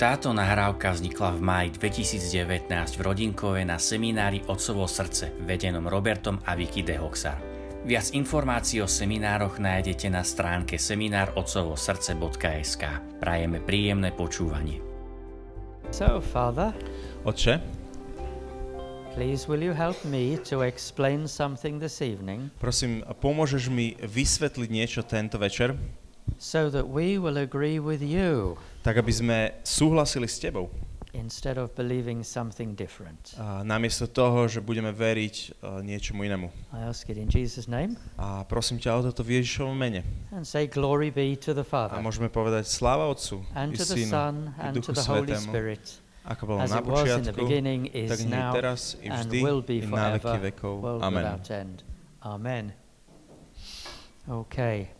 Táto nahrávka vznikla v máji 2019 v Rodinkove na seminári Otcovo srdce, vedenom Robertom a Vicky de Hoxar. Viac informácií o seminároch nájdete na stránke seminárotcovosrdce.sk. Prajeme príjemné počúvanie. So, Father, Otče, please will you help me to explain something this evening prosím, pomôžeš mi vysvetliť niečo tento večer, so that we will agree with you tak aby sme súhlasili s tebou. instead of believing something different. A namiesto toho, že budeme veriť uh, niečomu inému. I ask it in Jesus' name A prosím ťa o toto v Ježišovom mene. and say glory be to the A Father môžeme povedať sláva Otcu and i to the Synu Son i and to Duchu the Holy Svetému, Spirit ako bolo na the počiatku, tak nie teraz i vždy i na veky vekov. Amen. Amen. Okay.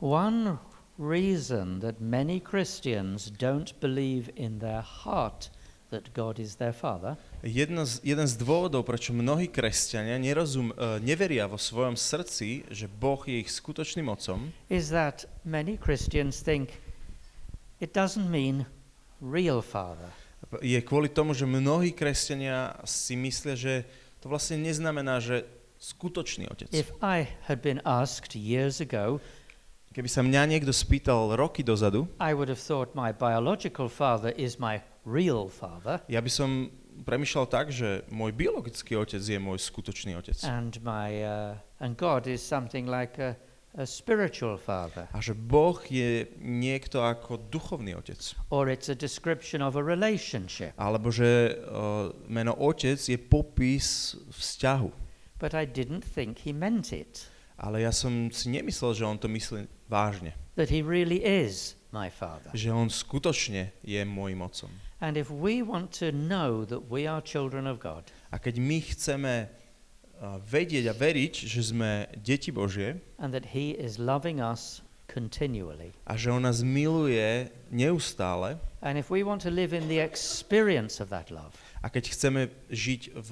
One reason that many Christians don't believe in their heart that God is their Father Jedna z, jeden z dôvodov, prečo mnohí kresťania nerozum, uh, neveria vo svojom srdci, že Boh je ich skutočným otcom, is that many Christians think it doesn't mean real Father. je kvôli tomu, že mnohí kresťania si myslia, že to vlastne neznamená, že skutočný otec. If I had been asked years ago, Keby sa mňa niekto spýtal roky dozadu, I would have thought my biological father is my real father, ja by som premyšľal tak, že môj biologický otec je môj skutočný otec. and my uh, and God is something like a, a spiritual father, A že Boh je niekto ako duchovný otec. or it's a description of a relationship. Alebo že uh, meno otec je popis vzťahu. But I didn't think he meant it. Ale ja som si nemyslel, že on to myslí vážne. That he really is my father. Že on skutočne je môjim otcom. And if we want to know that we are children of God, A keď my chceme uh, vedieť a veriť, že sme deti Božie and that he is loving us continually, a že on nás miluje neustále and if we want to live in the experience of that love, a keď chceme žiť v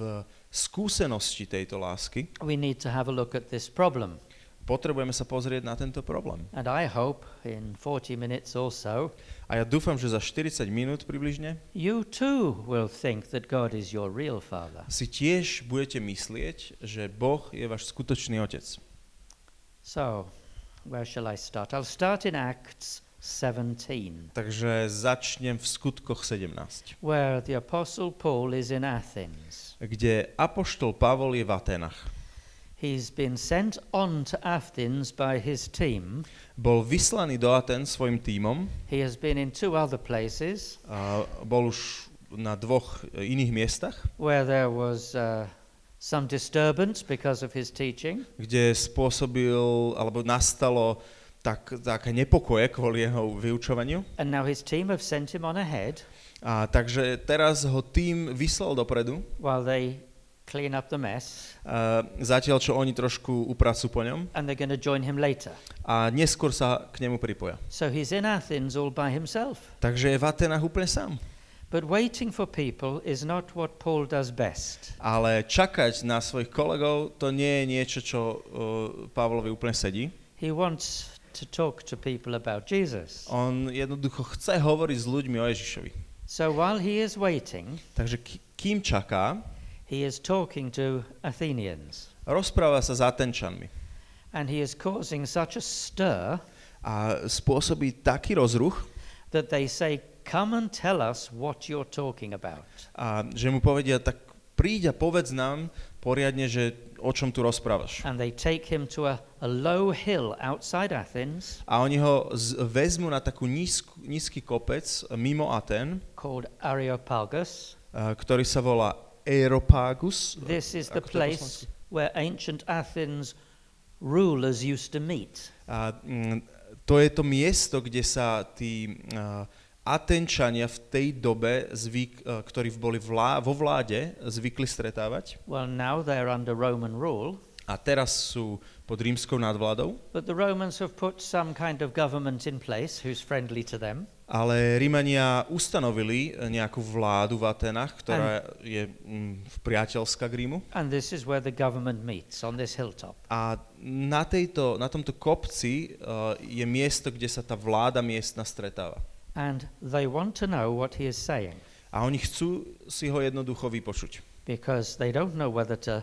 skúsenosti tejto lásky, we need to have a look at this problem. Potrebujeme sa pozrieť na tento problém. And I hope in 40 minutes or so, A ja dúfam, že za 40 minút približne you too will think that God is your real father. si tiež budete myslieť, že Boh je váš skutočný otec. So, where shall I start? I'll start in Acts 17, Takže začnem v skutkoch 17, where the Apostle Paul is in Athens. kde apoštol Pavol je v Atenách. He's been sent on to Athens by his team. Bol vyslaný do Aten svojim tímom, He has been in two other places a bol už na dvoch e, iných miestach, where there was uh, some disturbance because of his teaching. kde spôsobil, alebo nastalo tak, také nepokoje kvôli jeho vyučovaniu. And now his team have sent him on ahead A takže teraz ho tým vyslal dopredu, while they clean up the mess, a zatiaľ čo oni trošku upracujú po ňom and they're going to join him later. a neskôr sa k nemu pripoja. So he's in Athens all by himself. Takže je v Atenách úplne sám. But waiting for people is not what Paul does best. Ale čakať na svojich kolegov, to nie je niečo, čo uh, Pavlovi úplne sedí. He wants to talk to people about Jesus. On jednoducho chce hovoriť s ľuďmi o Ježišovi. So while he is waiting, Takže kým čaká, he is talking to Athenians. rozpráva sa s Atenčanmi And he is causing such a stir a spôsobí taký rozruch, that they say, Come and tell us what you're talking about. a že mu povedia, tak príď a povedz nám poriadne, že o čom tu rozprávaš. And they take him to a, a low hill outside Athens A oni ho z- vezmú na takú nízku, nízky kopec mimo Aten, called Areopagus. ktorý sa volá Aeropagus. This is the place where ancient Athens rulers used to meet. A, mm, to je to miesto, kde sa tí a, Atenčania v tej dobe, zvyk, a, ktorí boli vlá, vo vláde, zvykli stretávať. Well, now they're under Roman rule, A teraz sú pod rímskou nadvládou. but the Romans have put some kind of government in place who's friendly to them. Ale Rímania ustanovili nejakú vládu v Atenách, ktorá je mm, priateľská k Rímu. And this is where the government meets, on this hilltop. A na, tejto, na tomto kopci uh, je miesto, kde sa tá vláda miestna stretáva. And they want to know what he is saying A oni chcú si ho jednoducho vypočuť. because they don't know whether to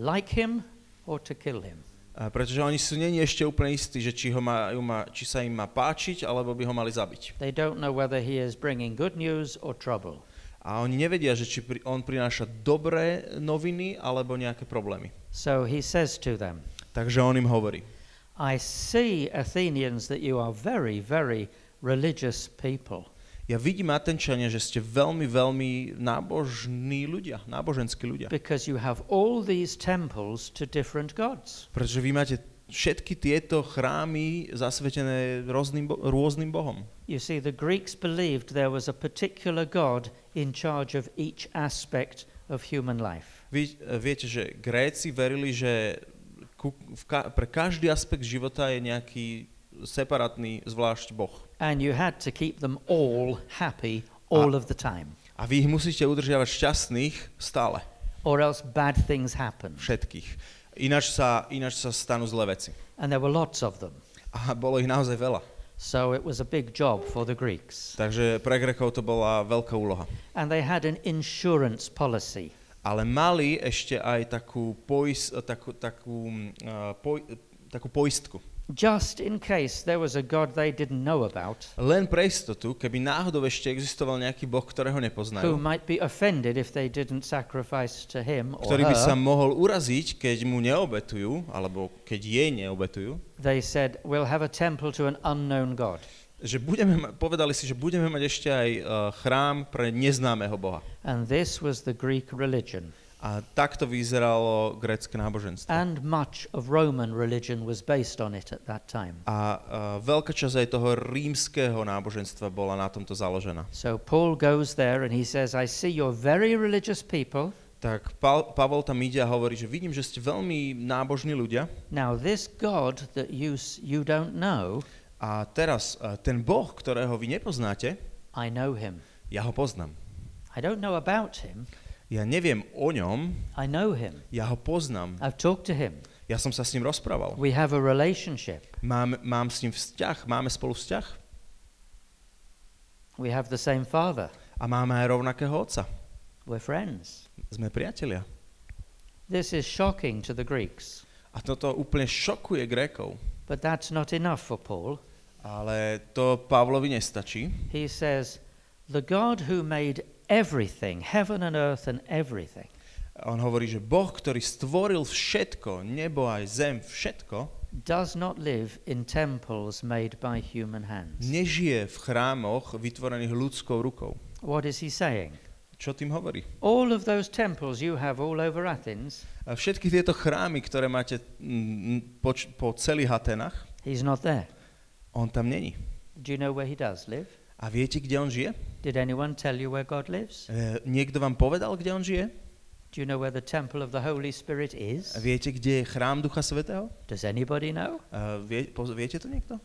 like him or to kill him. A pretože oni sú není ešte úplne istí, že či, ho majú, ma, či sa im má páčiť, alebo by ho mali zabiť. They don't know whether he is bringing good news or trouble. A oni nevedia, že či pri, on prináša dobré noviny, alebo nejaké problémy. So he says to them, Takže on im hovorí. I see, Athenians, that you are very, very religious people. Ja vidím, Atenčania, že ste veľmi, veľmi nábožní ľudia, náboženskí ľudia. because you have all these temples to different gods. Pretože vy máte všetky tieto chrámy zasvetené rôznym, rôznym bohom. You see, the Greeks believed there was a particular god in charge of each aspect of human life. Vy e, viete, že Gréci verili, že ku, ka, pre každý aspekt života je nejaký separátny zvlášť boh. And you had to keep them all happy all of the time, A vy ich musíte udržiavať šťastných stále. or else bad things happen. Všetkých. Ináč sa, ináč sa stanú zlé veci. And there were lots of them. A bolo ich naozaj veľa. So it was a big job for the Greeks. Takže pre Grekov to bola veľká úloha. And they had an insurance policy. Ale mali ešte aj takú, pois, takú, takú, uh, poj, takú poistku. Just in case there was a god they didn't know about Len pre istotu, keby náhodou ešte existoval nejaký boh, ktorého who nepoznajú, might be offended if they didn't sacrifice to him or ktorý by sa her, mohol uraziť, keď mu neobetujú, alebo keď jej neobetujú, they said, We'll have a temple to an unknown god. že budeme, povedali si, že budeme mať ešte aj uh, chrám pre neznámeho boha. And this was the Greek religion. A takto vyzeralo grécke náboženstvo. And much of Roman religion was based on it at that time. A uh, veľká časť aj toho rímskeho náboženstva bola na tomto založená. So Paul goes there and he says, I see you're very religious people. Tak pa- Pavol tam ide a hovorí, že vidím, že ste veľmi nábožní ľudia Now, this God that you, you don't know, a teraz uh, ten boh, ktorého vy nepoznáte, I know him. ja ho poznám. I don't know about him, Ja neviem o ňom, I know him. ja ho poznám. I've talked to him. Ja som sa s ním rozprával. We have a relationship. Mám, mám s ním vzťah, máme spolu vzťah We have the same father. a máme aj rovnakého otca. We're friends. Sme priatelia. This is shocking to the Greeks, A toto úplne šokuje Grékov. but that's not enough for Paul. Ale to Pavlovi nestačí. He says, The God who made everything, heaven and earth and everything, On hovorí, že Boh, ktorý stvoril všetko, nebo aj zem, všetko, does not live in temples made by human hands. nežije v chrámoch vytvorených ľudskou rukou. What is he saying? Čo tým hovorí? All of those temples you have all over Athens, A všetky tieto chrámy, ktoré máte mm, po, č- po celých Atenách, he's not there. on tam není. Do you know where he does live? A viete, kde on žije? Did anyone tell you where God lives? E, niekto vám povedal, kde on žije? Do you know where the temple of the Holy Spirit is? A viete, kde je chrám Ducha Svetého? Does anybody know? E, vie, po, viete to niekto?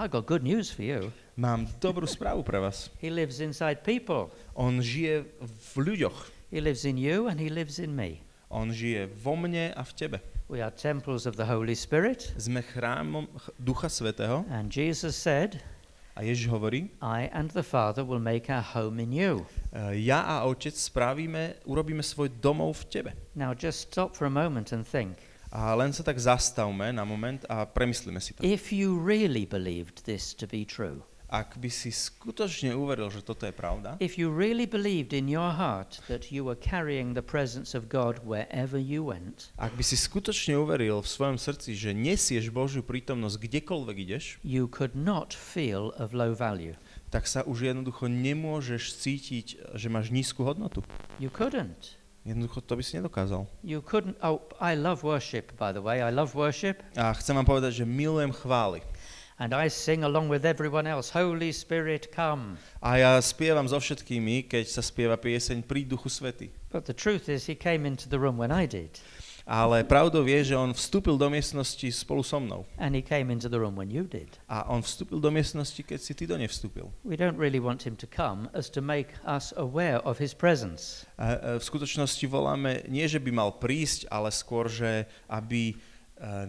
I got good news for you. Mám dobrú správu pre vás. He lives inside people. On žije v ľuďoch. He lives in you and he lives in me. On žije vo mne a v tebe. We are temples of the Holy Spirit. Sme chrámom ch- Ducha Svetého And Jesus said, a Ježiš hovorí, I and the Father will make our home in you. e, ja a Otec spravíme, urobíme svoj domov v tebe. Now just stop for a moment and think. A len sa tak zastavme na moment a premyslíme si to. If you really believed this to be true, Ak by si skutočne uveril, že toto je pravda, if you really believed in your heart that you were carrying the presence of God wherever you went, ak by si skutočne uveril v svojom srdci, že nesieš Božiu prítomnosť kdekoľvek ideš, you could not feel of low value. tak sa už jednoducho nemôžeš cítiť, že máš nízku hodnotu. You couldn't. Jednoducho to by si nedokázal. You couldn't. Oh, I love worship, by the way. I love worship. A chcem vám povedať, že milujem chvály. And I sing along with everyone else, Holy Spirit, come. A ja spievam so všetkými, keď sa spieva pieseň Pri duchu svety. But the truth is, he came into the room when I did, Ale pravdou je, že on vstúpil do miestnosti spolu so mnou. and he came into the room when you did. A on vstúpil do miestnosti, keď si ty do nej vstúpil. We don't really want him to come as to make us aware of his presence. A e, v skutočnosti voláme, nie že by mal prísť, ale skôr, že aby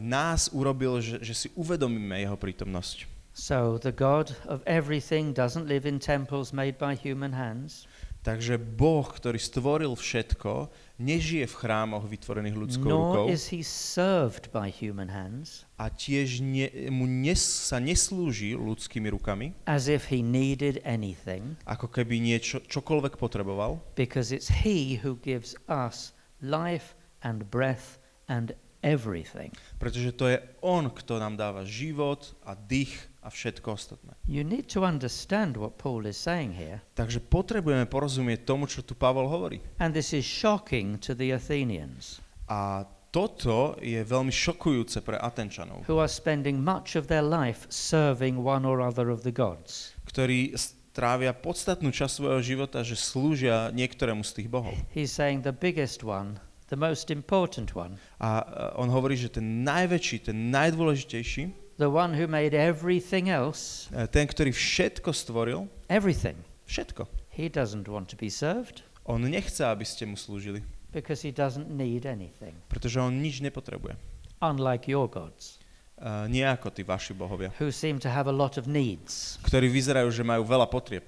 nás urobil, že, že si uvedomíme jeho prítomnosť. So the God of everything doesn't live in temples made by human hands, Takže Boh, ktorý stvoril všetko, nežije v chrámoch vytvorených ľudskou rukou is he served by human hands, a tiež ne, mu nes, sa neslúži ľudskými rukami, as if he needed anything, ako keby niečo, čokoľvek potreboval, because it's he who gives us life and breath and everything. pretože to je On, kto nám dáva život a dých a všetko ostatné. You need to understand what Paul is saying here, Takže potrebujeme porozumieť tomu, čo tu Pavol hovorí. and this is shocking to the Athenians, A toto je veľmi šokujúce pre Atenčanov, who are spending much of their life serving one or other of the gods. ktorí strávia podstatnú časť svojho života, že slúžia niektorému z tých bohov. He's saying the biggest one, the most important one, A e, on hovorí, že ten najväčší, ten najdôležitejší, the one who made everything else, e, ten, ktorý všetko stvoril, everything, všetko. he doesn't want to be served On nechce, aby ste mu slúžili, because he doesn't need anything, pretože on nič nepotrebuje. unlike your gods, Uh, nie ako tí vaši bohovia, who seem to have a lot of needs. ktorí vyzerajú, že majú veľa potrieb.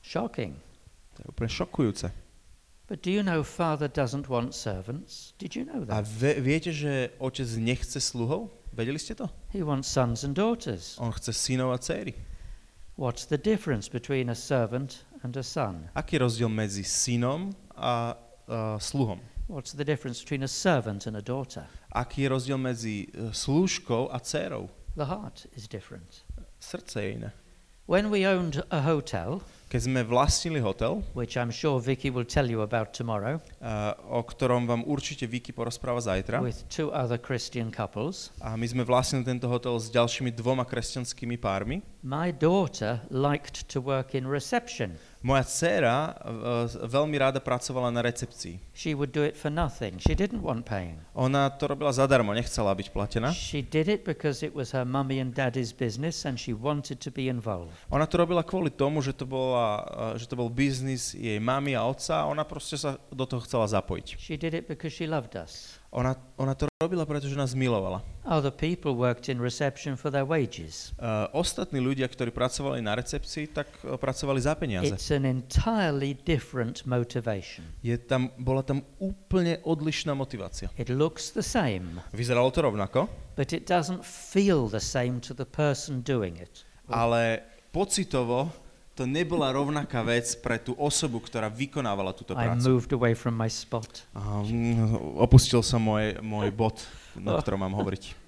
Shocking. To je úplne šokujúce. But do you know Father doesn't want servants? Did you know A that? ve, viete, že otec nechce sluhov? Vedeli ste to? He wants sons and daughters. On chce synov a céry. What's the difference between a servant and a son? Aký je rozdiel medzi synom a uh, sluhom? What's the difference between a servant and a daughter? Aký je rozdiel medzi uh, slúžkou a dcérou? The heart is different. Srdce je iné. When we owned a hotel, Keď sme vlastnili hotel, which I'm sure Vicky will tell you about tomorrow, uh, o ktorom vám určite Vicky porozpráva zajtra, with two other Christian couples, a my sme vlastnili tento hotel s ďalšími dvoma kresťanskými pármi, my daughter liked to work in reception. Moja dcéra uh, veľmi rada pracovala na recepcii. She would do it for nothing. She didn't want paying. Ona to robila zadarmo, nechcela byť platená. She did it because it was her mummy and daddy's business and she wanted to be involved. Ona to robila kvôli tomu, že to, bola, uh, že to bol biznis jej mamy a otca a ona proste sa do toho chcela zapojiť. She did it because she loved us. Ona, ona to robila, pretože nás milovala. Other people worked in reception for their wages. Uh, ostatní ľudia, ktorí pracovali na recepcii, tak uh, pracovali za peniaze. It's an entirely different motivation. Je tam, bola tam úplne odlišná motivácia. It looks the same, Vyzeralo to rovnako, but it doesn't feel the same to the person doing it. ale pocitovo to nebola rovnaká vec pre tú osobu, ktorá vykonávala túto I prácu. moved away from my spot. A, mm, opustil som môj, môj bod, na ktorom mám hovoriť.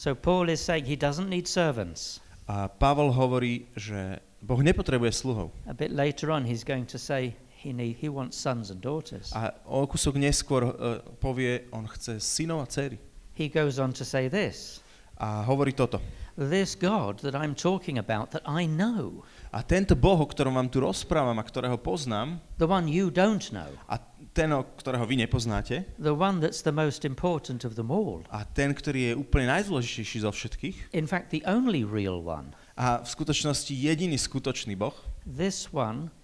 So Paul is saying he doesn't need servants. A Pavol hovorí, že Boh nepotrebuje sluhov. A bit later on, he's going to say he, need, he wants sons and daughters. A o kúsok neskôr uh, povie, on chce synov a dcery. He goes on to say this A hovorí toto. This God that I'm talking about, that I know, A tento Boh, o ktorom vám tu rozprávam a ktorého poznám, the one you don't know, a ten, ktorého vy nepoznáte, the one that's the most important of them all, a ten, ktorý je úplne najdôležitejší zo všetkých, in fact, the only real one, a v skutočnosti jediný skutočný Boh, this one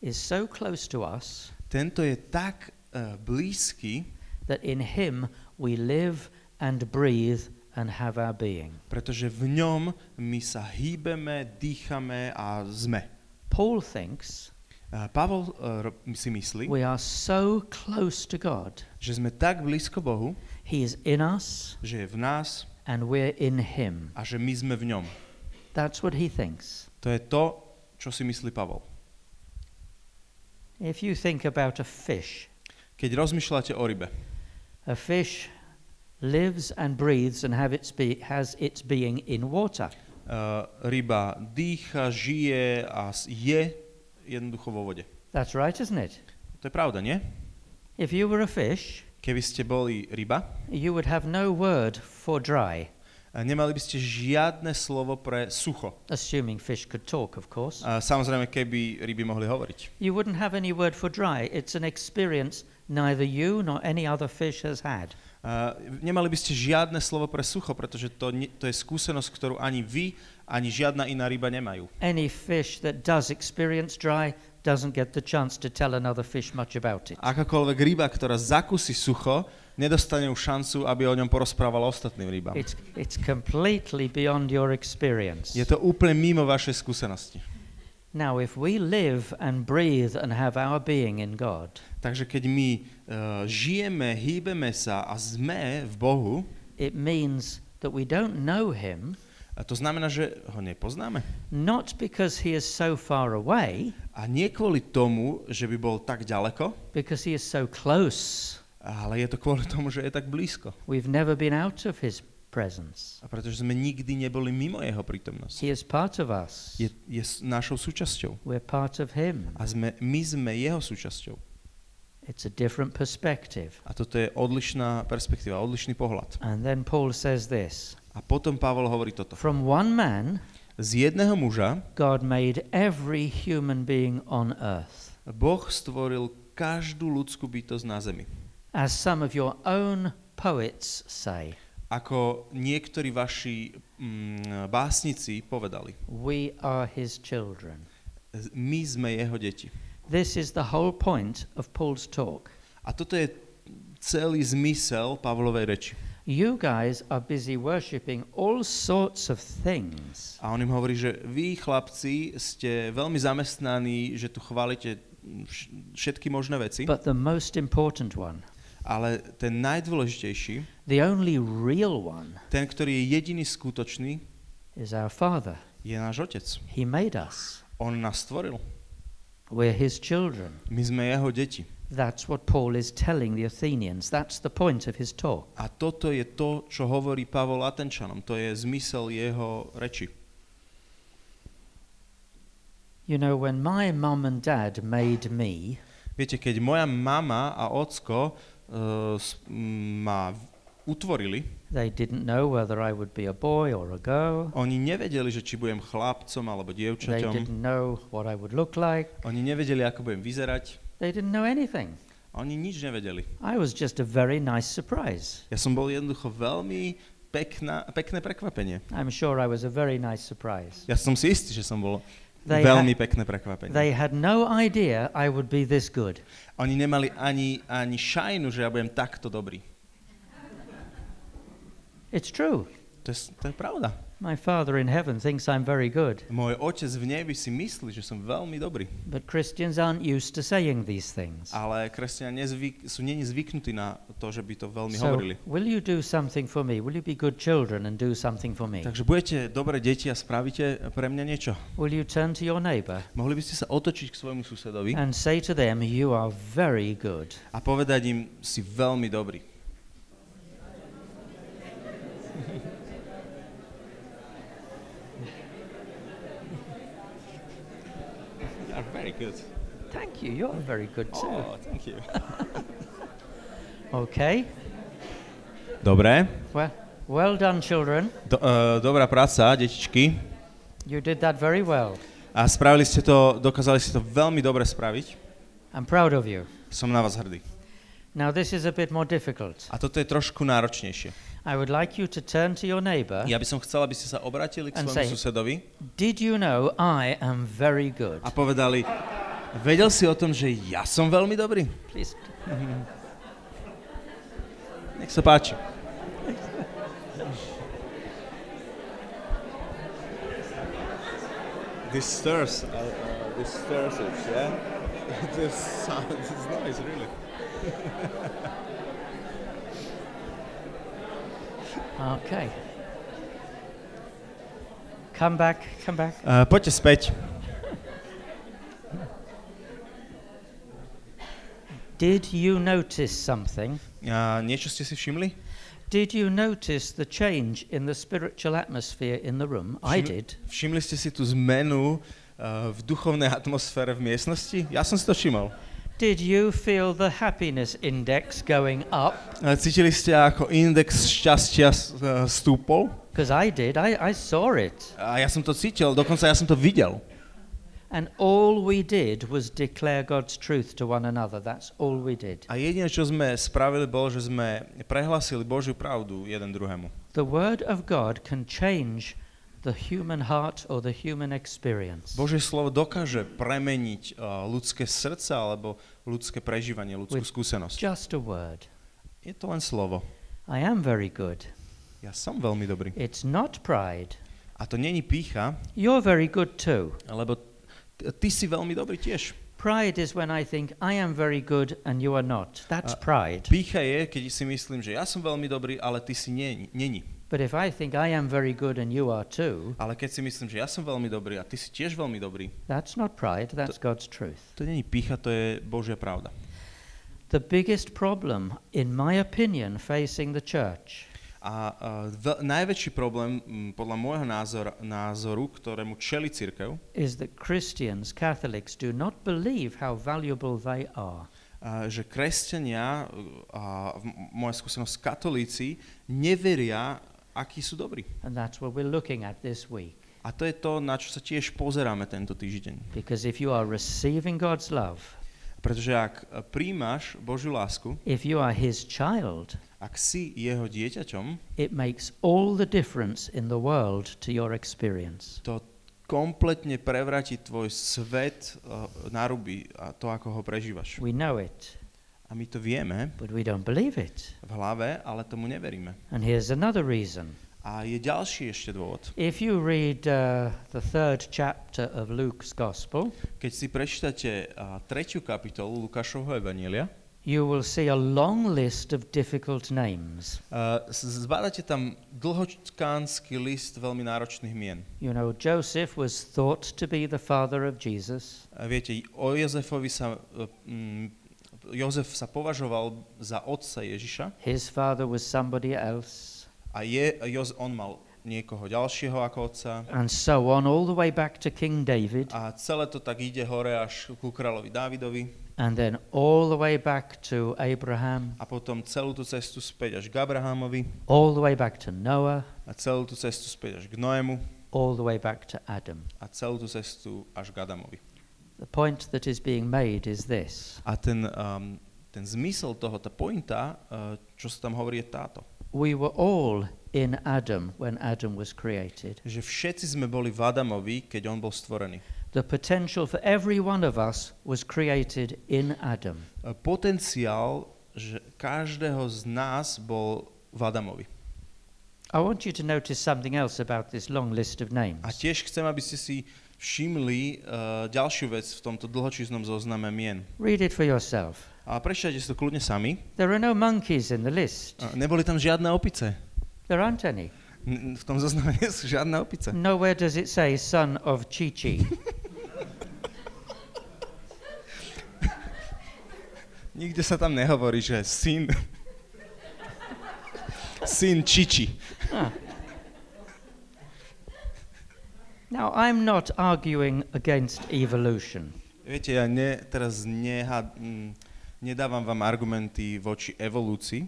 is so close to us tento je tak uh, blízky, that in him we live and breathe and have our being. pretože v ňom my sa hýbeme, dýchame a sme. Paul thinks Uh, Pavol uh, ro- si myslí, we are so close to God. že sme tak blízko Bohu, He is in us že je v nás and we're in him. a že my sme v ňom. That's what he thinks. To je to, čo si myslí Pavol. If you think about a fish, Keď rozmýšľate o rybe, a fish lives and breathes and have its be- has its being in water. uh, ryba dýcha, žije a je jednoducho vo vode. That's right, isn't it? To je pravda, nie? If you were a fish, Keby ste boli ryba, you would have no word for dry, a nemali by ste žiadne slovo pre sucho. assuming fish could talk, of course. A samozrejme, keby ryby mohli hovoriť. You wouldn't have any word for dry. It's an experience neither you nor any other fish has had. A nemali by ste žiadne slovo pre sucho, pretože to, ne, to je skúsenosť, ktorú ani vy, ani žiadna iná ryba nemajú. Any fish that does experience dry doesn't get the chance to tell another fish much about it. Akákoľvek ryba, ktorá zakusí sucho, nedostane už šancu, aby o ňom porozprával ostatným rybám. It's, it's completely beyond your experience. Je to úplne mimo vašej skúsenosti. Now, if we live and breathe and have our being in God, Takže keď my uh, žijeme, hýbeme sa a sme v Bohu, it means that we don't know Him a to znamená, že ho nepoznáme. not because He is so far away, A nie kvôli tomu, že by bol tak ďaleko, because He is so close. ale je to kvôli tomu, že je tak blízko. We've never been out of His presence. A pretože sme nikdy neboli mimo jeho prítomnosti. He is part of us. Je, je našou súčasťou. We're part of Him. A sme, my sme jeho súčasťou. It's a different perspective. A toto je odlišná perspektíva, odlišný pohľad. And then Paul says this A potom Pavol hovorí toto. From one man, Z jedného muža God made every human being on earth. Boh stvoril každú ľudskú bytosť na zemi. As some of your own poets say, Ako niektorí vaši mm, básnici povedali, we are his children. my sme jeho deti. This is the whole point of Paul's talk. A toto je celý zmysel Pavlovej reči. You guys are busy worshipping all sorts of things. A on im hovorí, že vy, chlapci, ste veľmi zamestnaní, že tu chválite vš- všetky možné veci, But the most important one, ale ten najdôležitejší, the only real one, ten, ktorý je jediný skutočný, is our Father. je náš Otec. He made us. On nás stvoril. We're his children. My sme jeho deti. That's what Paul is telling the Athenians. That's the point of his talk. A toto je to, čo hovorí Pavol Atenčanom. To je zmysel jeho reči. You know, when my mum and dad made me, Viete, keď moja mama a ocko ma v- utvorili, they didn't know whether I would be a boy or a girl. oni nevedeli, že či budem chlapcom alebo They dievčaťom. didn't know what I would look like. Oni nevedeli, ako budem vyzerať. They didn't know anything. Oni nič nevedeli. I was just a very nice surprise. Ja som bol jednoducho veľmi pekná, pekné prekvapenie. I'm sure I was a very nice surprise. Ja som si istý, že som bol They veľmi pekné prekvapenie. They had no idea I would be this good. Oni nemali ani, ani šajnu, že ja budem takto dobrý. It's true. To je, to je pravda. My Father in heaven thinks I'm very good. Môj otec v nebi si myslí, že som veľmi dobrý. But Christians aren't used to saying these things. Ale kresťania nezvyk, sú není zvyknutí na to, že by to veľmi So, hovorili. will you do something for me? Will you be good children and do something for me? Takže budete dobré deti a spravíte pre mňa niečo. Will you turn to your neighbor Mohli by ste sa otočiť k svojmu susedovi and say to them, You are very good? a povedať im, si veľmi dobrý. Very good. Thank you. You're very good too. Oh, thank you. Okay. Dobre. Well, well done, children. Do, uh, dobrá práca, detičky. You did that very well. A spravili ste to, dokázali ste to veľmi dobre spraviť. I'm proud of you. Som na vás hrdý. Now, this is a bit more difficult. A toto je trošku náročnejšie. I would like you to turn to your neighbor. Ja by som chcel, aby ste sa obratili k And svojmu say- susedovi Did you know I am very good? a povedali, vedel si o tom, že ja som veľmi dobrý? Please. Nech sa páči. This stirs, uh, uh, this stirs it, yeah? this sound, this noise, really. Okay. Come back, come back. Uh, poďte späť. Did you notice something? Uh, niečo ste si všimli? Did you notice the change in the spiritual atmosphere in the room? I Všim- did. Všimli ste si tú zmenu uh, v duchovnej atmosfére v miestnosti? Ja som si to všimol. Did you feel the happiness index going up? Uh, cítili ste, ako index šťastia uh, stúpol? Because I did. I, I saw it. A ja som to cítil, dokonca ja som to videl. And all we did was declare God's truth to one another. That's all we did. A jediné, čo sme spravili, bolo, že sme prehlasili Božiu pravdu jeden druhému. The Word of God can change the human heart or the human experience. Božie slovo dokáže premeniť uh, ľudské srdce alebo ľudské prežívanie, ľudskú With skúsenosť. Just a word. Je to len slovo. I am very good. Ja som veľmi dobrý. It's not pride. A to není pícha, You're very good too. lebo ty si veľmi dobrý tiež. Pride is when I think I am very good and you are not. That's pride. Pícha je, keď si myslím, že ja som veľmi dobrý, ale ty si není. But if I think I am very good and you are too, Ale keď si myslím, že ja som veľmi dobrý a ty si tiež veľmi dobrý, that's not pride, that's God's truth. to není pícha, to je Božia pravda. The biggest problem, in my opinion, facing the church A uh, v, najväčší problém, m, podľa môjho názor, názoru, ktorému čeli církev, is that Christians, Catholics, do not believe how valuable they are. a že kresťania uh, a moja skúsenosť katolíci neveria, akí sú dobrí. And that's what we're looking at this week. A to je to, na čo sa tiež pozeráme tento týždeň. Because if you are receiving God's love, Pretože ak uh, príjmaš Božiu lásku, if you are His child, ak si jeho dieťaťom, it makes all the difference in the world to your experience. to kompletne prevráti tvoj svet uh, na ruby a to, ako ho prežívaš. We know it, A my to vieme but we don't believe it. v hlave, ale tomu neveríme. And here's another reason. A je ďalší ešte dôvod. If you read uh, the third chapter of Luke's Gospel, Keď si prečítate uh, tretiu kapitolu Lukášovho Evanielia, you will see a long list of difficult names. uh, z- zbádate tam dlhočkánsky list veľmi náročných mien. You know, Joseph was thought to be the father of Jesus. A viete, o Jozefovi sa... Uh, mm, Jozef sa považoval za otca Ježiša. His father was somebody else, a je, Joz, on mal niekoho ďalšieho ako otca. And so on, all the way back to King David, a celé to tak ide hore až ku kráľovi Dávidovi. And then all the way back to Abraham, a potom celú tú cestu späť až k Abrahamovi all the way back to Noah, a celú tú cestu späť až k Noému. All the way back to Adam. a celú tú cestu až k Adamovi. The point that is being made is this A ten, um, ten zmysel toho, tá pointa, uh, čo sa tam hovorí, je táto. we were all in Adam when Adam was created. Že všetci sme boli v Adamovi, keď on bol stvorený. The potential for every one of us was created in Adam. Uh, Potenciál, že každého z nás bol v Adamovi. I want you to notice something else about this long list of names. A tiež chcem, aby ste si všimli uh, ďalšiu vec v tomto dlhočíznom zozname mien. Read it for yourself. A prečítajte si to kľudne sami. There are no monkeys in the list. Uh, neboli tam žiadne opice. There aren't any. N- v tom zozname nie sú žiadne opice. Nowhere does it say son of Chi-Chi. Nikde sa tam nehovorí, že syn... syn Čiči. Now, I'm not arguing against evolution. Viete, ja ne, teraz neha, mm, nedávam vám argumenty voči evolúcii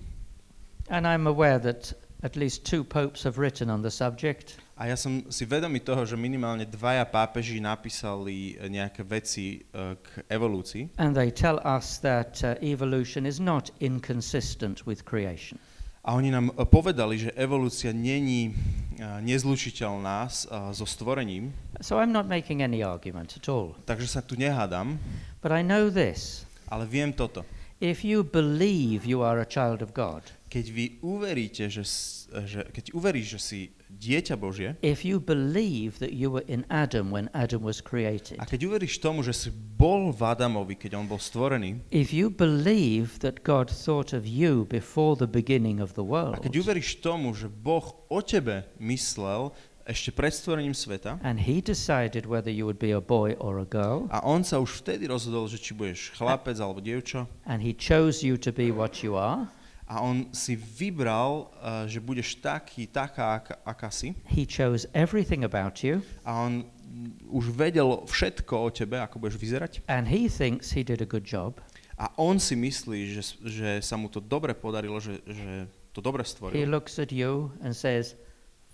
And I'm aware that at least two popes have written on the subject. a ja som si vedomý toho, že minimálne dvaja pápeži napísali eh, nejaké veci eh, k evolúcii And they tell us that uh, evolution is not inconsistent with creation. A oni nám eh, povedali, že evolúcia není eh, nezlučiteľná eh, so stvorením, So I'm not making any argument at all. takže sa tu nehádam, But I know this. ale viem toto. If you believe you are a child of God, Keď vy uveríte, že, že keď uveríš, že si dieťa Božie, if you believe that you were in Adam when Adam was created, A keď uveríš tomu, že si bol v Adamovi, keď on bol stvorený, if you believe that God thought of you before the beginning of the a world, keď uveríš tomu, že Boh o tebe myslel ešte pred stvorením sveta, and He decided whether you would be a boy or a girl, a on sa už vtedy rozhodol, že či budeš chlapec alebo dievča, and He chose you to be what you are, a on si vybral, uh, že budeš taký, taká, aká, aká si, He chose everything about you, a on už vedel všetko o tebe, ako budeš vyzerať, and He thinks He did a good job, a on si myslí, že, že sa mu to dobre podarilo, že, že to dobre He stvoril. looks at you and says,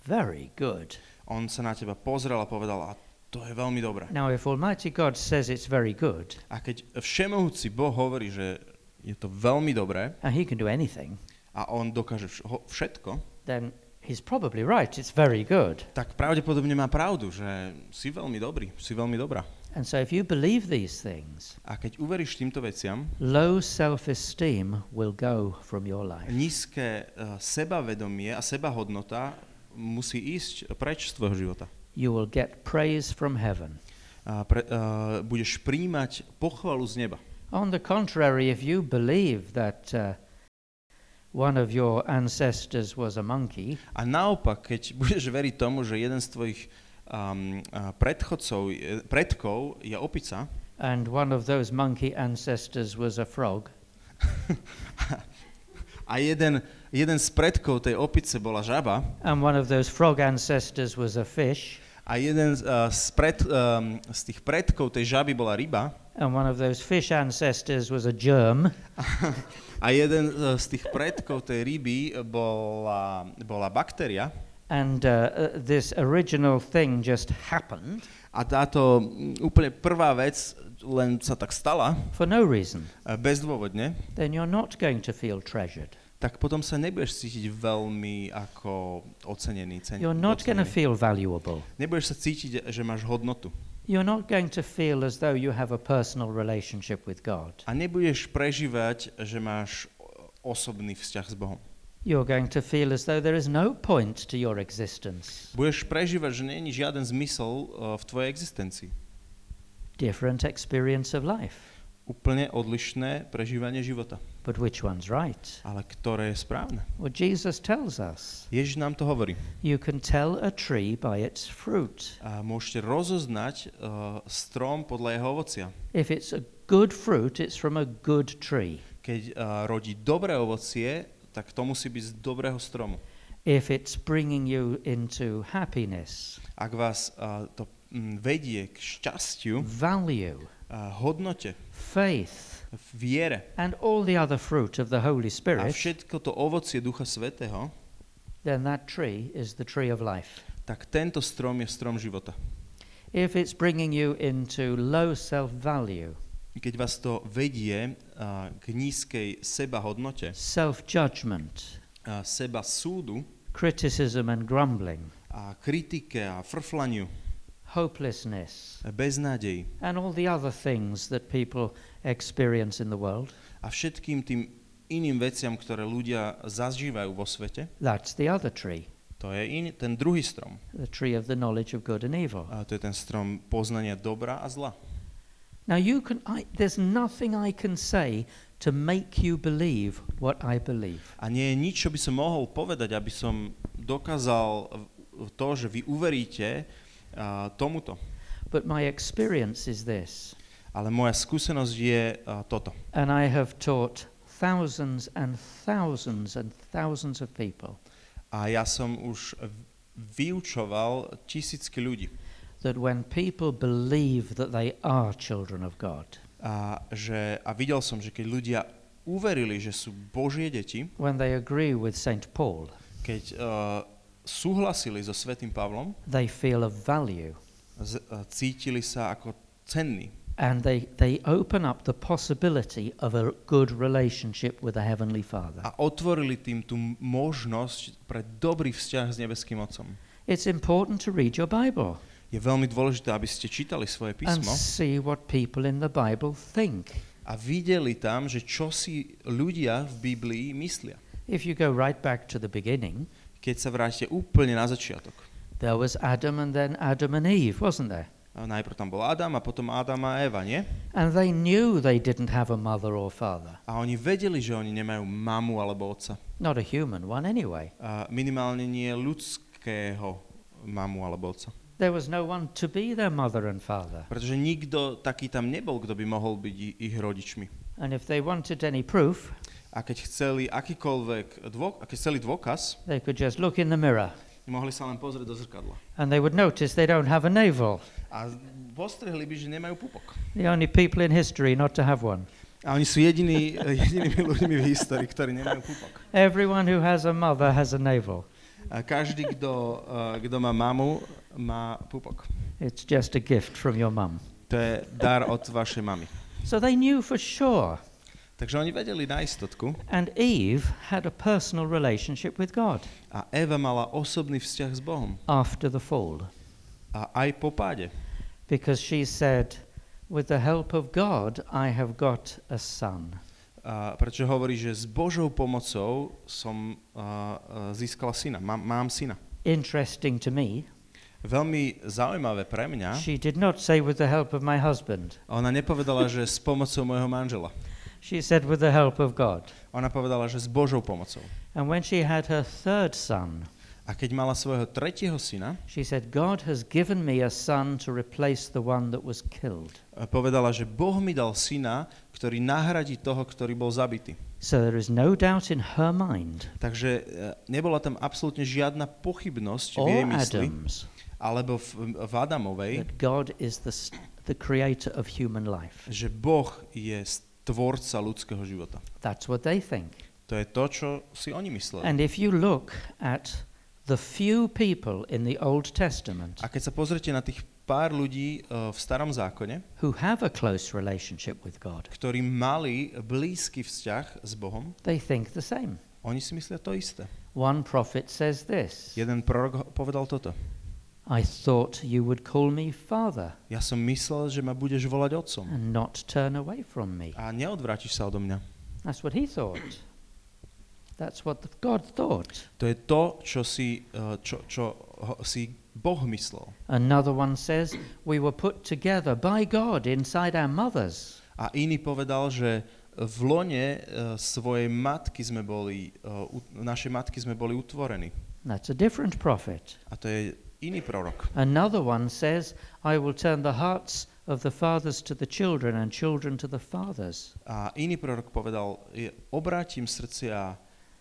Very good. On sa na teba pozrel a povedal, a to je veľmi dobré. Now, if Almighty God says it's very good, A keď všemohúci Boh hovorí, že je to veľmi dobré and He can do anything, a on dokáže vš- ho- všetko, then he's probably right. It's very good. tak pravdepodobne má pravdu, že si veľmi dobrý, si veľmi dobrá. And so if you believe these things, A keď uveríš týmto veciam, low self-esteem will go from your life. nízke uh, sebavedomie a sebahodnota musí ísť preč z tvojho života. You will get praise from heaven. A pre, uh, budeš príjmať pochvalu z neba. On the contrary, if you believe that uh, one of your ancestors was a monkey, A naopak, keď budeš veriť tomu, že jeden z tvojich um, uh, predchodcov, je- predkov je opica and one of those monkey ancestors was a frog, a jeden, jeden z predkov tej opice bola žaba. And one of those frog ancestors was a fish, a jeden z, uh, z, pred, um, z tých predkov tej žaby bola ryba and one of those fish ancestors was a germ, a jeden z tých predkov tej ryby bola, bola baktéria and uh, uh, this original thing just happened a táto mm, úplne prvá vec len sa tak stala for no reason, uh, bezdôvodne, then you're not going to feel treasured. tak potom sa nebudeš cítiť veľmi ako ocenený. Cen, You're not going to feel valuable. Nebudeš sa cítiť, že máš hodnotu. You're not going to feel as though you have a personal relationship with God. A nebudeš prežívať, že máš osobný vzťah s Bohom. You're going to feel as though there is no point to your existence. Budeš prežívať, že není žiaden zmysel uh, v tvojej existencii. Different experience of life. Úplne odlišné prežívanie života. But which one's right? Ale ktoré je správne? Well, Jesus tells us Ježiš nám to hovorí. you can tell a tree by its fruit. A môžete rozoznať uh, strom podľa jeho ovocia. If it's a good fruit, it's from a good tree. Keď uh, rodí dobré ovocie, tak to musí byť z dobrého stromu. If it's bringing you into happiness, Ak vás uh, to vedie k šťastiu, value, uh, hodnote, faith, viere and all the other fruit of the Holy a Spirit, všetko to ovocie Ducha Svetého, then that tree is the tree of life. tak tento strom je strom života. If it's bringing you into low self value, Keď vás to vedie uh, k nízkej sebahodnote, self judgment, uh, seba súdu criticism and grumbling, a kritike a frflaniu, hopelessness, a beznádej and all the other things that people experience in the world, a všetkým tým iným veciam, ktoré ľudia zažívajú vo svete, that's the other tree, to je iný, ten druhý strom. the tree of the knowledge of good and evil. A to je ten strom poznania dobra a zla. Now, you can, I, there's nothing I can say to make you believe what I believe. A nie je nič, čo by som mohol povedať, aby som dokázal to, že vy uveríte tomuto. But my experience is this, Ale moja skúsenosť je a, toto. and I have taught thousands and thousands and thousands of people A ja som už vyučoval tisícky ľudí. that when people believe that they are children of God, A, že, a videl som, že keď ľudia uverili, že sú Božie deti, when they agree with St. Paul, keď uh, súhlasili so Svetým Pavlom, they feel of value z, uh, cítili sa ako cenní. and they, they open up the possibility of a good relationship with the Heavenly Father. A otvorili tým tú možnosť pre dobrý vzťah s nebeským Otcom. It's important to read your Bible Je veľmi dôležité, aby ste čítali svoje and písmo see what people in the Bible think. a videli tam, že čo si ľudia v Biblii myslia. If you go right back to the beginning, Keď sa vrátite úplne na začiatok. there was Adam and then Adam and Eve, wasn't there? A najprv tam bol Adam a potom Adam a Eva, nie? And they knew they didn't have a mother or father, A oni vedeli, že oni nemajú mamu alebo otca. not a human one anyway. A minimálne nie ľudského mamu alebo otca. There was no one to be their mother and father. Pretože nikto taký tam nebol, kto by mohol byť ich rodičmi. And if they wanted any proof, A keď chceli akýkoľvek dô, keď chceli dôkaz, they could just look in the mirror mohli sa len pozrieť do zrkadla. and they would notice they don't have a navel. A postrehli by, že nemajú pupok. The only people in history not to have one. A oni sú jediní, jedinými ľuďmi v histórii, ktorí nemajú pupok. Everyone who has a mother has a navel. A každý, kto, uh, kto má mamu, má pupok. It's just a gift from your mum. To je dar od vašej mamy. So they knew for sure Takže oni vedeli na istotku And Eve had a personal relationship with God a Eva mala osobný vzťah s Bohom. after the fall A aj po páde. because she said, With the help of God, I have got a son. A prečo hovorí, že s Božou pomocou som a, získala syna, mám, mám syna. Interesting to me, Veľmi zaujímavé pre mňa, she did not say, With the help of my husband. ona nepovedala, že s pomocou môjho manžela. She said, With the help of God. Ona povedala, že s Božou pomocou. And when she had her third son, A keď mala svojho tretieho syna, she said, God has given me a son to replace the one that was killed. povedala, že Boh mi dal syna, ktorý nahradí toho, ktorý bol zabitý. So there is no doubt in her mind, Takže e, nebola tam absolútne žiadna pochybnosť v jej mysli, Adam's, alebo v, v Adamovej, that God is the, the creator of human life. že Boh je tvorca ľudského života. That's what they think. To je to, čo si oni mysleli. And if you look at the few people in the Old Testament A keď sa pozrite na tých pár ľudí e, v starom zákone, who have a close relationship with God, ktorí mali blízky vzťah s Bohom, they think the same. oni si myslia to isté. One prophet says this Jeden prorok povedal toto. I thought you would call me Father Ja som myslel, že ma budeš volať otcom and not turn away from me. a neodvrátiš sa odo mňa. That's what he thought. That's what God thought. To je to, čo si, e, čo, čo si Boh myslel. Another one says, We were put together by God inside our mothers. A iný povedal, že v lone e, svojej matky sme boli, u- našej matky sme boli utvorení. That's a different prophet. A to je iný prorok. Another one says, I will turn the hearts of the fathers to the children and children to the fathers. A iný prorok povedal, obrátim srdcia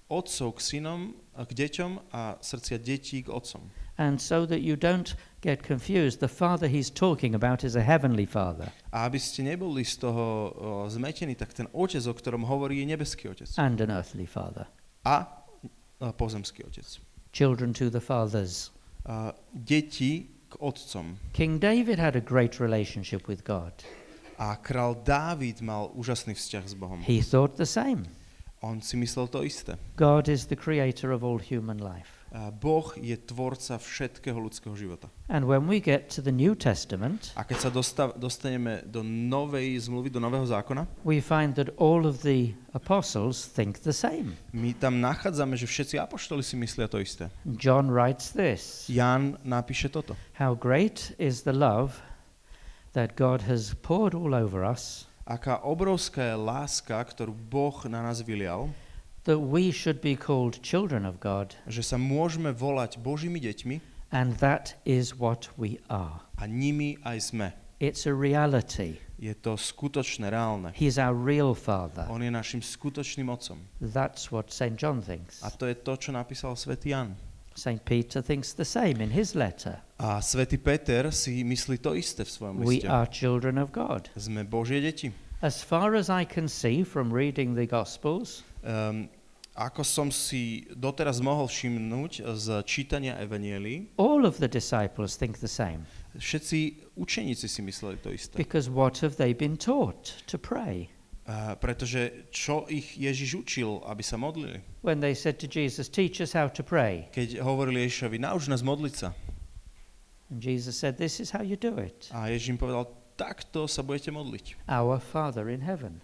otcov k synom, k deťom a srdcia detí k otcom. And so that you don't get confused, the father he's talking about is a heavenly father A aby ste neboli z toho o, zmetení, tak ten otec, o ktorom hovorí, je nebeský otec. and an earthly father. A, a pozemský otec. Children to the fathers. A deti k otcom. King David had a great relationship with God. A král Dávid mal úžasný vzťah s Bohom. He thought the same. On si myslel to isté. God is the creator of all human life. Boh je tvorca všetkého ľudského života. And when we get to the New Testament, A keď sa dostav, dostaneme do novej zmluvy, do nového zákona, we find that all of the apostles think the same. my tam nachádzame, že všetci apoštoli si myslia to isté. John writes this Jan napíše toto. How great is the love that God has poured all over us, Aká obrovská je láska, ktorú Boh na nás vylial, that we should be called children of God, že sa môžeme volať Božími deťmi and that is what we are. a nimi aj sme. It's a reality. Je to skutočné, reálne. He's our real Father. On je našim skutočným otcom. That's what St. John thinks. A to je to, čo napísal svätý Jan. St. Peter thinks the same in his letter. A svätý Peter si myslí to isté v svojom We liste. are children of God. Sme Božie deti. As far as I can see from reading the Gospels, Um, ako som si doteraz mohol všimnúť z čítania Evanielii, all of the disciples think the same. všetci učeníci si mysleli to isté. Because what have they been taught to pray? Uh, pretože čo ich Ježiš učil, aby sa modlili? When they said to Jesus, Teach us how to pray. Keď hovorili Ježišovi, nauč nás modliť sa. And Jesus said, This is how you do it. A Ježiš im povedal, takto sa budete modliť. Our Father in heaven.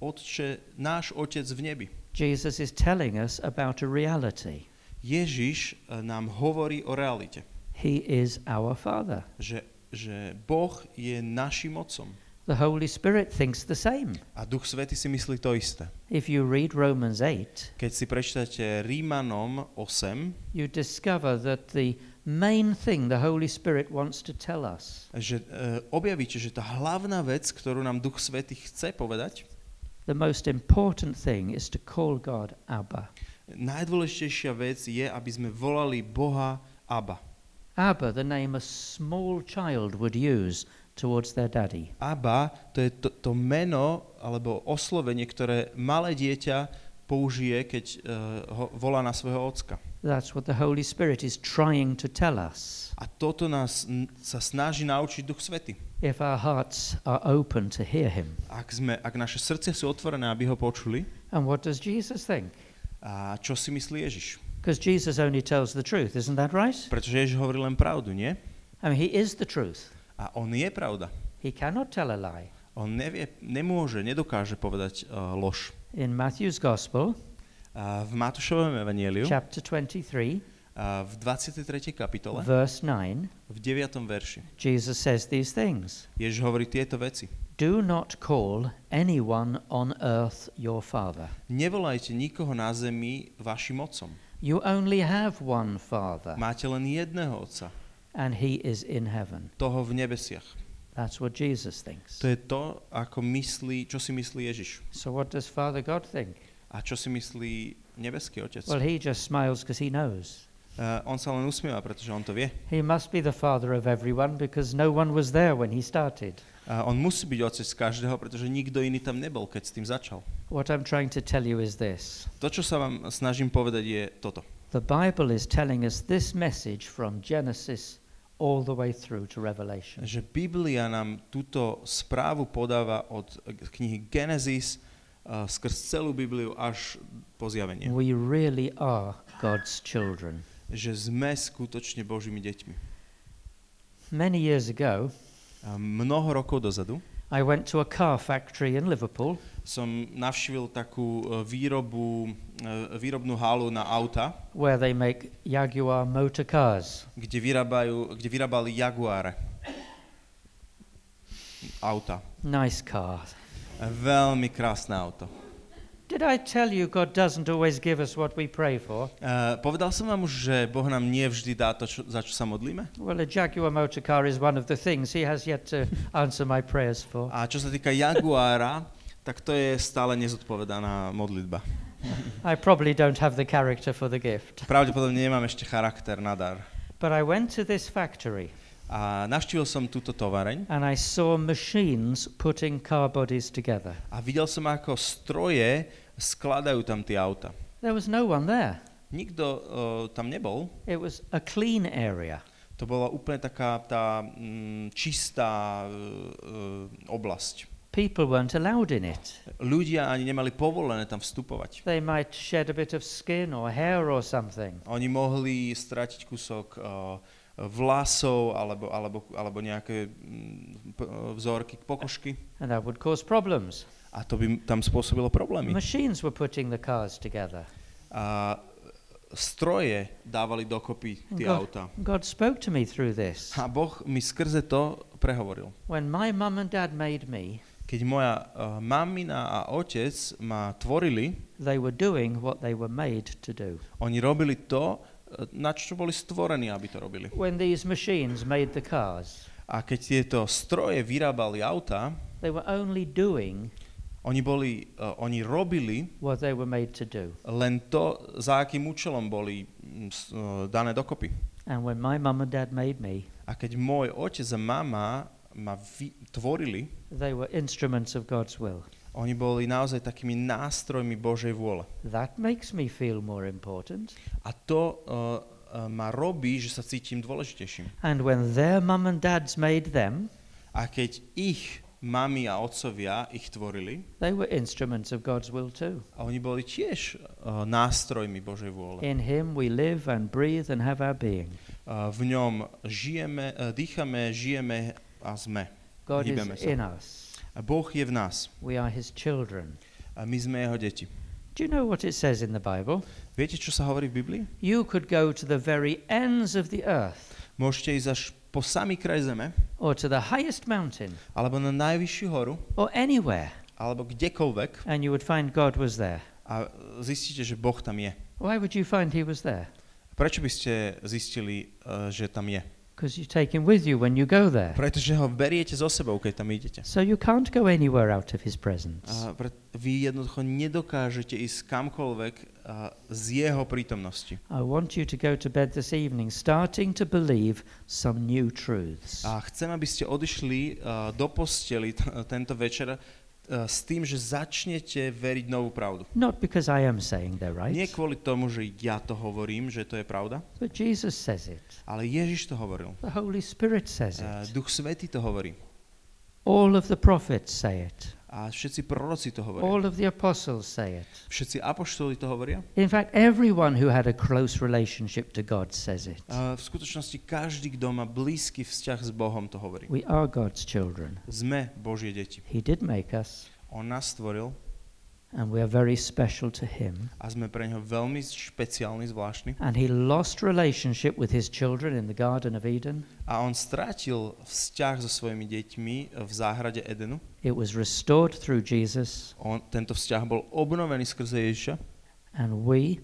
Otče, náš Otec v nebi. Jesus is telling us about a reality. Ježiš eh, nám hovorí o realite, He is our Father. že, že Boh je našim Otcom. The Holy Spirit thinks the same. A Duch Svety si myslí to isté. If you read Romans 8, Keď si prečítate Rímanom 8, you discover that the main thing the Holy Spirit wants to tell us že uh, objavíte, že tá hlavná vec, ktorú nám Duch Svety chce povedať, the most important thing is to call God Abba. najdôležitejšia vec je, aby sme volali Boha Abba. Abba, the name a small child would use towards their daddy. Abba, to je to, to meno alebo oslovenie, ktoré malé dieťa použije, keď uh, ho volá na svojho ocka. That's what the Holy Spirit is trying to tell us. A toto nás sa snaží naučiť Duch Svety. If our hearts are open to hear Him. Ak, sme, ak naše srdce sú otvorené, aby ho počuli, And what does Jesus think? a čo si myslí Ježiš? Because Jesus only tells the truth, isn't that right? Pretože Ježiš hovorí len pravdu, nie? I mean, He is the truth. A on je pravda. He cannot tell a lie. On nevie, nemôže, nedokáže povedať uh, lož. In Matthew's Gospel, A v Matúšovom evanieliu, chapter 23, a v 23. kapitole, verse 9, v 9. verši, Jesus says these things Ježiš hovorí tieto veci. Do not call anyone on earth your father. Nevolajte nikoho na zemi vašim otcom. You only have one father, Máte len jedného otca, and he is in heaven. toho v nebesiach. That's what Jesus thinks. To je to, ako myslí, čo si myslí Ježiš. So, what does Father God think? A čo si myslí nebeský otec? Well, he just smiles because he knows. Uh, on sa len usmieva, pretože on to vie. He must be the father of everyone because no one was there when he started. A on musí byť otec každého, pretože nikto iný tam nebol, keď s tým začal. What I'm trying to tell you is this To, čo sa vám snažím povedať, je toto. the Bible is telling us this message from Genesis all the way through to Revelation. Že Biblia nám túto správu podáva od knihy Genesis uh, skrz celú Bibliu až po zjavenie. We really are God's children. Že sme skutočne Božími deťmi. Many years ago, A mnoho rokov dozadu I went to a car factory in Liverpool som navštívil takú uh, výrobu, uh, výrobnú halu na auta, where they make Jaguar motor cars. kde, vyrábajú, kde vyrábali Jaguare. Auta. Nice car. Veľmi krásne auto. Did I tell you God doesn't always give us what we pray for? Uh, povedal som vám už, že Boh nám nie vždy dá to, čo, za čo sa modlíme? Well, a Jaguar motor car is one of the things He has yet to answer my prayers for. A čo sa týka Jaguára, tak to je stále nezodpovedaná modlitba. I probably don't have the character for the gift. Pravdepodobne nemám ešte charakter na dar. But I went to this factory A navštívil som túto tovareň and I saw machines putting car bodies together. a videl som, ako stroje skladajú tam tie auta. There was no one there. Nikto uh, tam nebol. It was a clean area. To bola úplne taká tá mm, čistá uh, oblasť. People weren't allowed in it. Ľudia ani nemali povolené tam vstupovať. They might shed a bit of skin or hair or something. Oni mohli stratiť kúsok uh, vlasov alebo, alebo, alebo nejaké mm, uh, vzorky, pokožky. And that would cause problems. A to by tam spôsobilo problémy. Machines were putting the cars together. A stroje dávali dokopy tie God, auta. God spoke to me through this. A Boh mi skrze to prehovoril. When my mum and dad made me, Keď moja uh, mamina a otec ma tvorili, they were doing what they were made to do. oni robili to, uh, na čo boli stvorení, aby to robili. When these machines made the cars, A keď tieto stroje vyrábali auta, they were only doing oni, boli, uh, oni robili what they were made to do. len to, za akým účelom boli uh, dané dokopy. And when my mum and dad made me, A keď môj otec a mama ma tvorili, they were instruments of God's will. oni boli naozaj takými nástrojmi Božej vôle. That makes me feel more important. A to uh, ma robí, že sa cítim dôležitejším. And when their mum and dads made them, A keď ich mami a otcovia ich tvorili, they were instruments of God's will too. a oni boli tiež uh, nástrojmi Božej vôle. In Him we live and breathe and have our being. Uh, v ňom žijeme, uh, dýchame, žijeme a sme. God is Hýbeme sa. in us. A Boh je v nás. We are His children. A my sme jeho deti. Do you know what it says in the Bible? Viete, čo sa hovorí v Biblii? You could go to the very ends of the earth Môžete ísť až po samý kraj zeme, or to the highest mountain alebo na najvyššiu horu, or anywhere, alebo kdekoľvek and you would find God was there. a zistíte, že Boh tam je. Why would you find He was there? Prečo by ste zistili, uh, že tam je? Because you take Him with you when you go there. Pretože ho beriete so sebou, keď tam idete. So you can't go anywhere out of His presence. A pre, vy jednoducho nedokážete ísť kamkoľvek a, z jeho prítomnosti. I want you to go to bed this evening starting to believe some new truths. A chcem, aby ste odišli a, do posteli t- tento večer s tým, že začnete veriť novú pravdu. Not because I am saying they're right, Nie kvôli tomu, že ja to hovorím, že to je pravda, but Jesus says it. ale Ježiš to hovoril. The Holy Spirit says Uh, it. Duch Svetý to hovorí. All of the prophets say it. A všetci proroci to hovoria. All of the apostles say it. Všetci apoštoli to hovoria. In fact, everyone who had a close relationship to God says it. A v skutočnosti každý, kto má blízky vzťah s Bohom, to hovorí. We are God's children. Sme Božie deti. He did make us, On nás stvoril and we are very special to Him. a sme pre neho veľmi špeciálny, zvláštny. And He lost relationship with His children in the Garden of Eden. A on strátil vzťah so svojimi deťmi v záhrade Edenu. It was restored through Jesus, On, tento vzťah bol obnovený skrze Ježiša and we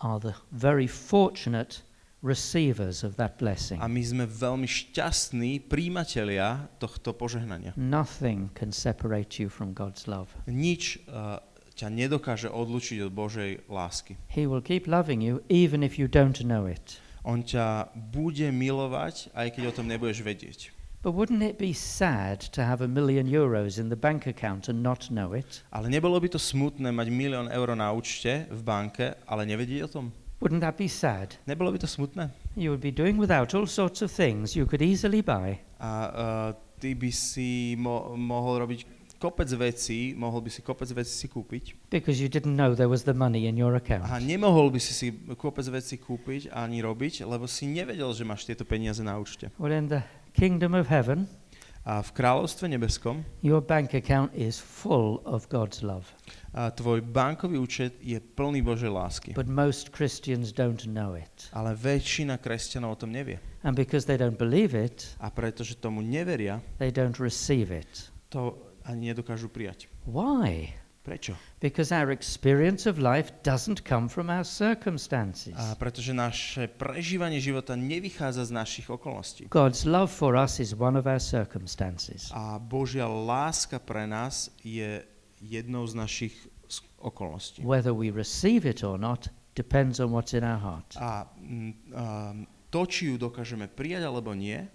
are the very fortunate receivers of that blessing. a my sme veľmi šťastní príjimatelia tohto požehnania. Nothing can separate you from God's love. Nič uh, ťa nedokáže odlučiť od Božej lásky. He will keep loving you even if you don't know it. On ťa bude milovať, aj keď o tom nebudeš vedieť. But wouldn't it be sad to have a million euros in the bank account and not know it? Ale nebolo by to smutné mať milión eur na účte v banke, ale nevedieť o tom? Wouldn't that be sad? Nebolo by to smutné? You would be doing without all sorts of things you could easily buy. A uh, ty by si mo- mohol robiť kopec vecí, mohol by si kopec vecí si kúpiť Because you didn't know there was the money in your account. a nemohol by si si kopec vecí kúpiť ani robiť, lebo si nevedel, že máš tieto peniaze na účte. Well, in the kingdom of heaven, A v kráľovstve nebeskom your bank account is full of God's love. A tvoj bankový účet je plný Božej lásky. But most Christians don't know it. Ale väčšina kresťanov o tom nevie. And because they don't believe it, A pretože tomu neveria, they don't receive it. to ani nedokážu prijať. Why? Prečo? Because our experience of life doesn't come from our circumstances. A pretože naše prežívanie života nevychádza z našich okolností. God's love for us is one of our circumstances. A Božia láska pre nás je jednou z našich okolností. Whether we receive it or not depends on what's in our heart. A um, to, či ju dokážeme prijať alebo nie,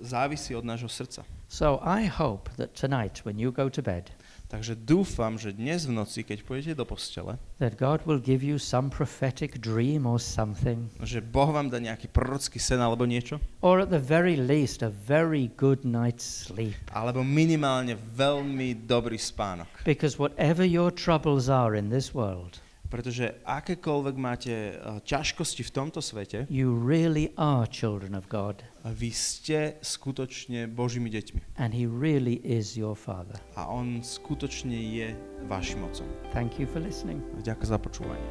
závisí od nášho srdca. So I hope that tonight, when you go to bed, Takže dúfam, že dnes v noci, keď pôjdete do postele, that God will give you some prophetic dream or something, že Boh vám dá nejaký prorocký sen alebo niečo, or at the very least, a very good night's sleep. alebo minimálne veľmi dobrý spánok. Because whatever your troubles are in this world, Pretože akékoľvek máte eh, ťažkosti v tomto svete, you really are children of God, vy ste skutočne Božími deťmi. and He really is your Father. A On skutočne je vašim mocom. Thank you for listening. Ďakujem za počúvanie.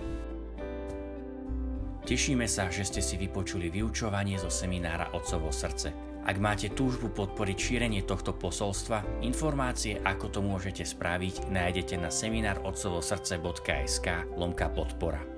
Tešíme sa, že ste si vypočuli vyučovanie zo seminára Otcovo srdce. Ak máte túžbu podporiť šírenie tohto posolstva, informácie, ako to môžete spraviť, nájdete na seminárotcovosrdce.sk lomka podpora.